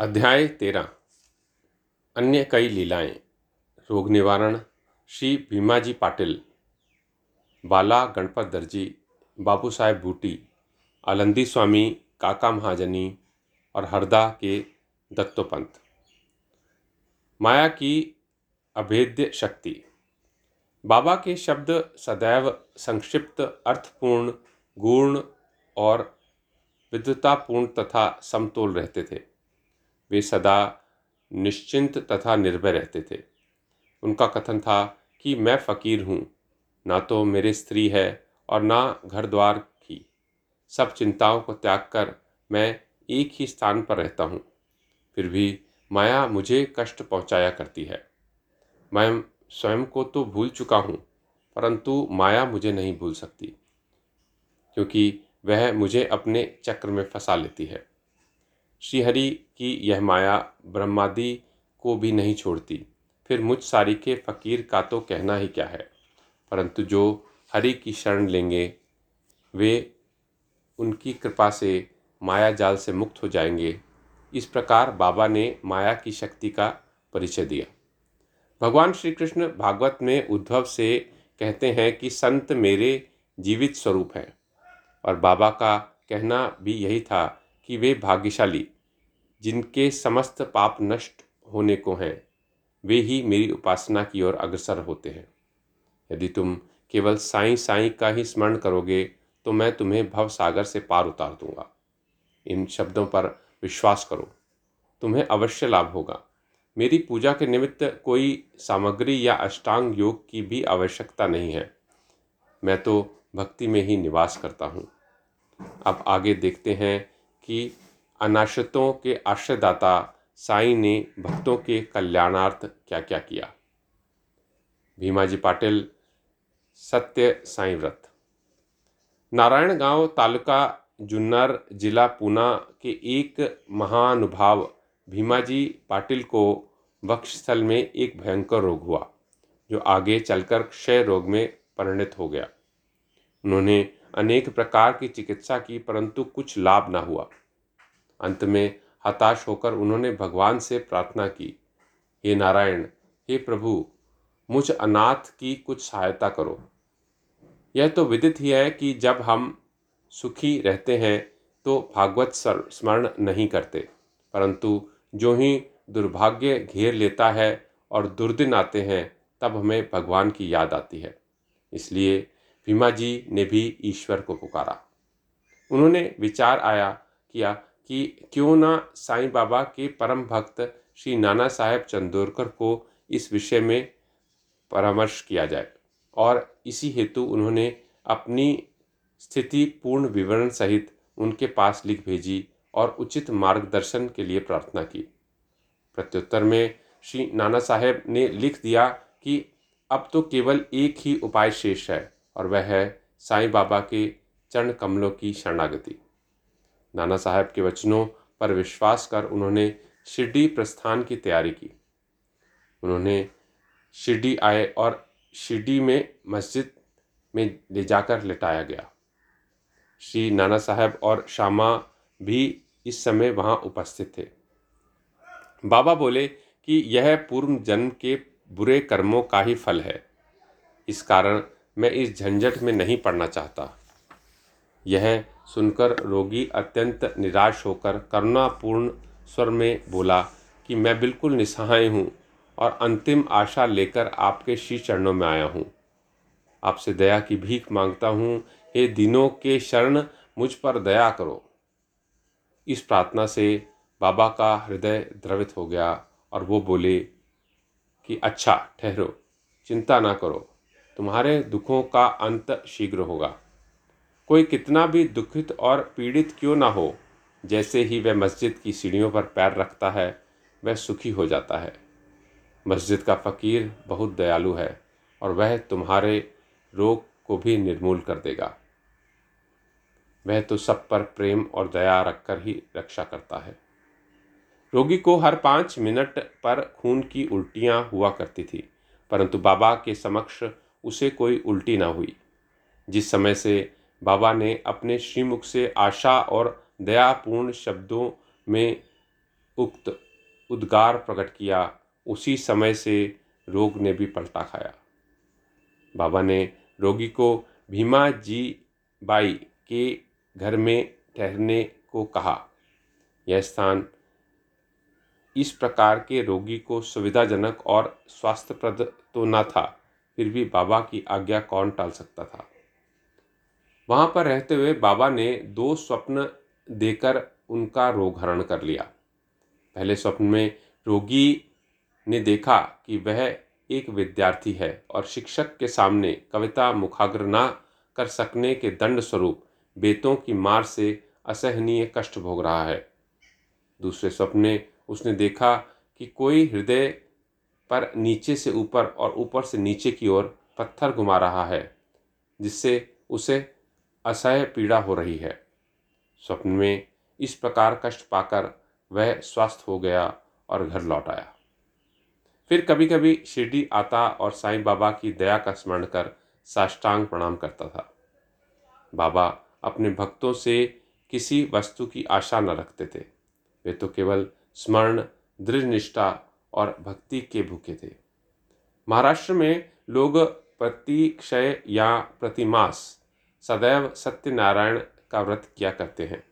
अध्याय तेरह। अन्य कई लीलाएँ। रोग निवारण, श्री भीमाजी पाटिल, बाला गणपत दर्जी, बाबू साहेब बूटी, आलंदी स्वामी, काका महाजनी और हरदा के दत्तोपंत। माया की अभेद्य शक्ति। बाबा के शब्द सदैव संक्षिप्त, अर्थपूर्ण, गूर्ण और विद्वतापूर्ण तथा समतोल रहते थे। वे सदा निश्चिंत तथा निर्भय रहते थे। उनका कथन था कि मैं फ़कीर हूँ, ना तो मेरे स्त्री है और ना घर द्वार की। सब चिंताओं को त्याग कर मैं एक ही स्थान पर रहता हूँ। फिर भी माया मुझे कष्ट पहुँचाया करती है। मैं स्वयं को तो भूल चुका हूँ, परंतु माया मुझे नहीं भूल सकती, क्योंकि वह मुझे अपने चक्र में फंसा लेती है। श्रीहरि की यह माया ब्रह्मादि को भी नहीं छोड़ती। फिर मुझ सारी के फ़कीर का तो कहना ही क्या है? परंतु जो हरि की शरण लेंगे, वे उनकी कृपा से माया जाल से मुक्त हो जाएँगे। इस प्रकार बाबा ने माया की शक्ति का परिचय दिया। भगवान श्री कृष्ण भागवत में उद्धव से कहते हैं कि संत मेरे जीवित स्वरूप हैं। और बाबा का कहना भी यही था कि वे भाग्यशाली, जिनके समस्त पाप नष्ट होने को हैं, वे ही मेरी उपासना की ओर अग्रसर होते हैं। यदि तुम केवल साईं साईं का ही स्मरण करोगे तो मैं तुम्हें भव सागर से पार उतार दूँगा। इन शब्दों पर विश्वास करो। तुम्हें अवश्य लाभ होगा। मेरी पूजा के निमित्त कोई सामग्री या अष्टांग योग की भी आवश्यकता नहीं है। मैं तो भक्ति में ही निवास करता हूँ। अब आगे देखते हैं कि अनाश्रितों के आश्रयदाता साई ने भक्तों के कल्याणार्थ क्या क्या? किया भीमाजी पाटिल, सत्य साई व्रत। नारायण गाँव तालुका जुन्नर जिला पूना के एक महानुभाव भीमाजी पाटिल को वक्षस्थल में एक भयंकर रोग हुआ, जो आगे चलकर क्षय रोग में परिणत हो गया। उन्होंने अनेक प्रकार की चिकित्सा की, परंतु कुछ लाभ न हुआ। अंत में हताश होकर उन्होंने भगवान से प्रार्थना की, हे नारायण, हे प्रभु, मुझ अनाथ की कुछ सहायता करो। यह तो विदित ही है कि जब हम सुखी रहते हैं तो भागवत स्मरण नहीं करते। परंतु जो ही दुर्भाग्य घेर लेता है और दुर्दिन आते हैं, तब हमें भगवान की याद आती है। इसलिए भीमा जी ने भी ईश्वर को पुकारा। उन्होंने विचार आया किया कि क्यों ना साईं बाबा के परम भक्त श्री नाना साहेब चंदोरकर को इस विषय में परामर्श किया जाए और इसी हेतु उन्होंने अपनी स्थिति पूर्ण विवरण सहित उनके पास लिख भेजी और उचित मार्गदर्शन के लिए प्रार्थना की। प्रत्युत्तर में श्री नाना साहेब ने लिख दिया कि अब तो केवल एक ही उपाय शेष है। और वह है साईं बाबा के चरण कमलों की शरणागति। नाना साहब के वचनों पर विश्वास कर उन्होंने शिरडी प्रस्थान की तैयारी की। उन्होंने शिरडी आए और शिरडी में मस्जिद में ले जाकर लिटाया गया। श्री नाना साहब और श्यामा भी इस समय वहाँ उपस्थित थे। बाबा बोले कि यह पूर्व जन्म के बुरे कर्मों का ही फल है। इस कारण मैं इस झंझट में नहीं पड़ना चाहता। यह सुनकर रोगी अत्यंत निराश होकर करुणापूर्ण स्वर में बोला कि मैं बिल्कुल निसहाय हूँ और अंतिम आशा लेकर आपके श्री चरणों में आया हूँ। आपसे दया की भीख माँगता हूँ। हे दिनों के शरण, मुझ पर दया करो। इस प्रार्थना से बाबा का हृदय द्रवित हो गया और वो बोले कि अच्छा ठहरो, चिंता ना करो। तुम्हारे दुखों का अंत शीघ्र होगा। कोई कितना भी दुखित और पीड़ित क्यों ना हो, जैसे ही वह मस्जिद की सीढ़ियों पर पैर रखता है, वह सुखी हो जाता है। मस्जिद का फ़कीर बहुत दयालु है और वह तुम्हारे रोग को भी निर्मूल कर देगा। वह तो सब पर प्रेम और दया रखकर ही रक्षा करता है। रोगी को हर पाँच मिनट पर खून की उल्टियाँ हुआ करती थी, परंतु बाबा के समक्ष उसे कोई उल्टी ना हुई। जिस समय से बाबा ने अपने श्रीमुख से आशा और दयापूर्ण शब्दों में उक्त उद्गार प्रकट किया, उसी समय से रोग ने भी पलटा खाया। बाबा ने रोगी को, भीमा जी बाई के घर में ठहरने को कहा। यह स्थान इस प्रकार के रोगी को सुविधाजनक और स्वास्थ्यप्रद तो न था फिर भी बाबा की आज्ञा कौन टाल सकता था? वहाँ पर रहते हुए बाबा ने दो स्वप्न देकर उनका रोग हरण कर लिया। पहले स्वप्न में रोगी ने देखा कि वह एक विद्यार्थी है और शिक्षक के सामने कविता मुखाग्र ना कर सकने के दंड स्वरूप बेतों की मार से असहनीय कष्ट भोग रहा है। दूसरे स्वप्न में उसने देखा कि कोई हृदय पर नीचे से ऊपर और ऊपर से नीचे की ओर पत्थर घुमा रहा है, जिससे उसे असह्य पीड़ा हो रही है। स्वप्न में इस प्रकार कष्ट पाकर वह स्वस्थ हो गया और घर लौट आया। फिर कभी कभी शिरडी आता और साईं बाबा की दया का स्मरण कर साष्टांग प्रणाम करता था। बाबा अपने भक्तों से किसी वस्तु की आशा न रखते थे। वे तो केवल स्मरण, दृढ़ निष्ठा और भक्ति के भूखे थे। महाराष्ट्र में लोग प्रतिक्षय या प्रतिमास सदैव सत्यनारायण का व्रत किया करते हैं।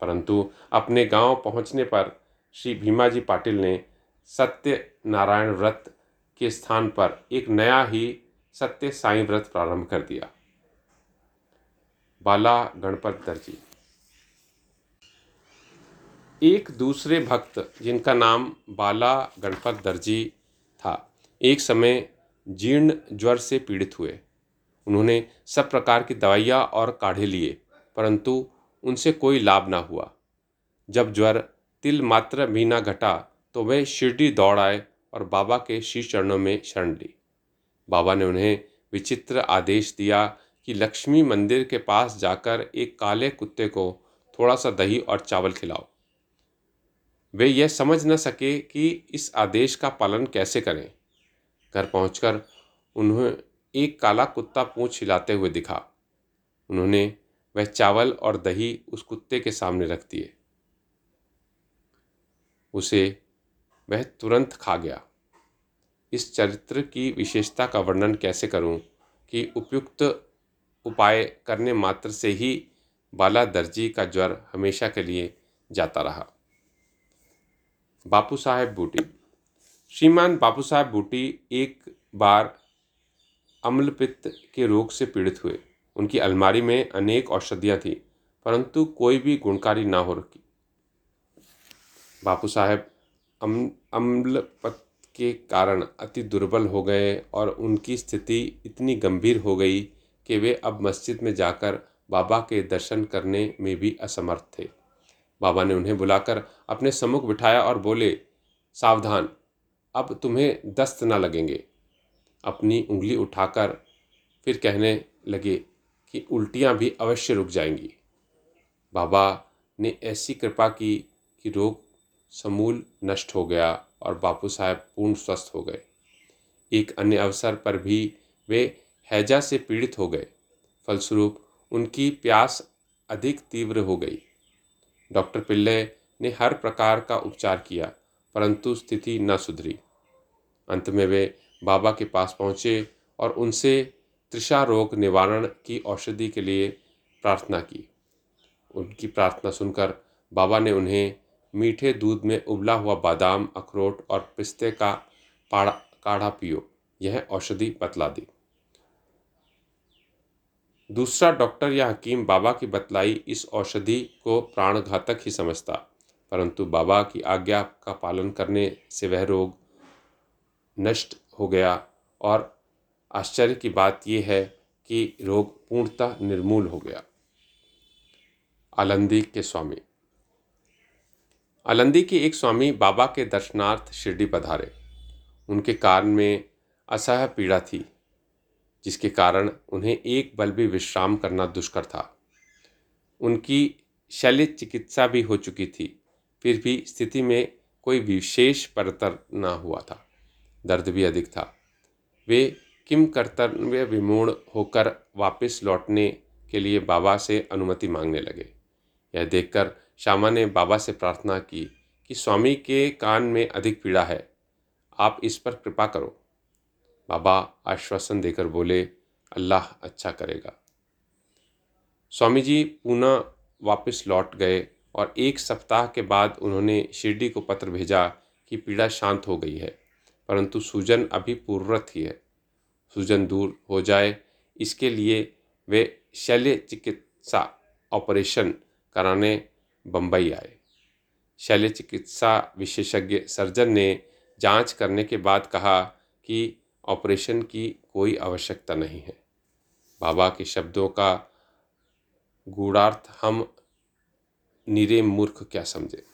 परंतु अपने गाँव पहुँचने पर श्री भीमाजी पाटिल ने सत्यनारायण व्रत के स्थान पर एक नया ही सत्य साई व्रत प्रारंभ कर दिया। बाला गणपत दर्जी। एक दूसरे भक्त, जिनका नाम बाला गणपत दर्जी था, एक समय जीर्ण ज्वर से पीड़ित हुए। उन्होंने सब प्रकार की दवाइयाँ और काढ़े लिए, परंतु उनसे कोई लाभ ना हुआ। जब ज्वर तिल मात्र भी ना घटा तो वे शिरडी दौड़ आए और बाबा के शीश चरणों में शरण ली। बाबा ने उन्हें विचित्र आदेश दिया कि लक्ष्मी मंदिर के पास जाकर एक काले कुत्ते को थोड़ा सा दही और चावल खिलाओ। वे यह समझ न सके कि इस आदेश का पालन कैसे करें। घर पहुंचकर उन्हें एक काला कुत्ता पूछ हिलाते हुए दिखा। उन्होंने वह चावल और दही उस कुत्ते के सामने रख दिए। उसे वह तुरंत खा गया। इस चरित्र की विशेषता का वर्णन कैसे करूँ कि उपयुक्त उपाय करने मात्र से ही बाला दर्जी का ज्वर हमेशा के लिए जाता रहा। बापू साहेब बूटी। श्रीमान बापू साहेब बूटी एक बार अम्लपित्त के रोग से पीड़ित हुए। उनकी अलमारी में अनेक औषधियाँ थीं, परंतु कोई भी गुणकारी ना हो रखी। बापू साहेब अम अम्लपत के कारण अति दुर्बल हो गए और उनकी स्थिति इतनी गंभीर हो गई कि वे अब मस्जिद में जाकर बाबा के दर्शन करने में भी असमर्थ थे। बाबा ने उन्हें बुलाकर अपने सम्मुख बिठाया और बोले, सावधान, अब तुम्हें दस्त ना लगेंगे। अपनी उंगली उठाकर फिर कहने लगे कि उल्टियाँ भी अवश्य रुक जाएँगी। बाबा ने ऐसी कृपा की कि रोग समूल नष्ट हो गया और बापू साहब पूर्ण स्वस्थ हो गए। एक अन्य अवसर पर भी वे हैजा से पीड़ित हो गए। फलस्वरूप उनकी प्यास अधिक तीव्र हो गई। डॉक्टर पिल्ले ने हर प्रकार का उपचार किया, परंतु स्थिति न सुधरी। अंत में वे बाबा के पास पहुँचे और उनसे त्रिषा रोग निवारण की औषधि के लिए प्रार्थना की। उनकी प्रार्थना सुनकर बाबा ने उन्हें मीठे दूध में उबला हुआ बादाम, अखरोट और पिस्ते का पाड़ा, काढ़ा पियो। यह औषधि बतला दी। दूसरा डॉक्टर या हकीम बाबा की बतलाई इस औषधि को प्राणघातक ही समझता, परंतु बाबा की आज्ञा का पालन करने से वह रोग नष्ट हो गया। और आश्चर्य की बात यह है कि रोग पूर्णतः निर्मूल हो गया। आलंदी के स्वामी। आलंदी के एक स्वामी बाबा के दर्शनार्थ शिरडी पधारे। उनके कान में असह्य पीड़ा थी। जिसके कारण उन्हें एक बल भी विश्राम करना दुष्कर था। उनकी शल्य चिकित्सा भी हो चुकी थी, फिर भी स्थिति में कोई विशेष परतर न हुआ था। दर्द भी अधिक था। वे किम कर्तव्य विमूण होकर वापस लौटने के लिए बाबा से अनुमति मांगने लगे। यह देखकर श्यामा ने बाबा से प्रार्थना की कि स्वामी के कान में अधिक पीड़ा है। आप इस पर कृपा करो। बाबा आश्वासन देकर बोले, अल्लाह अच्छा करेगा। स्वामी जी पुनः वापस लौट गए और एक सप्ताह के बाद उन्होंने शिरडी को पत्र भेजा कि पीड़ा शांत हो गई है, परंतु सूजन अभी पूर्वरत ही है। सूजन दूर हो जाए, इसके लिए वे शल्य चिकित्सा ऑपरेशन कराने बम्बई आए। शल्य चिकित्सा विशेषज्ञ सर्जन ने जाँच करने के बाद कहा कि ऑपरेशन की कोई आवश्यकता नहीं है। बाबा के शब्दों का गूढ़ार्थ हम निरे मूर्ख क्या समझे?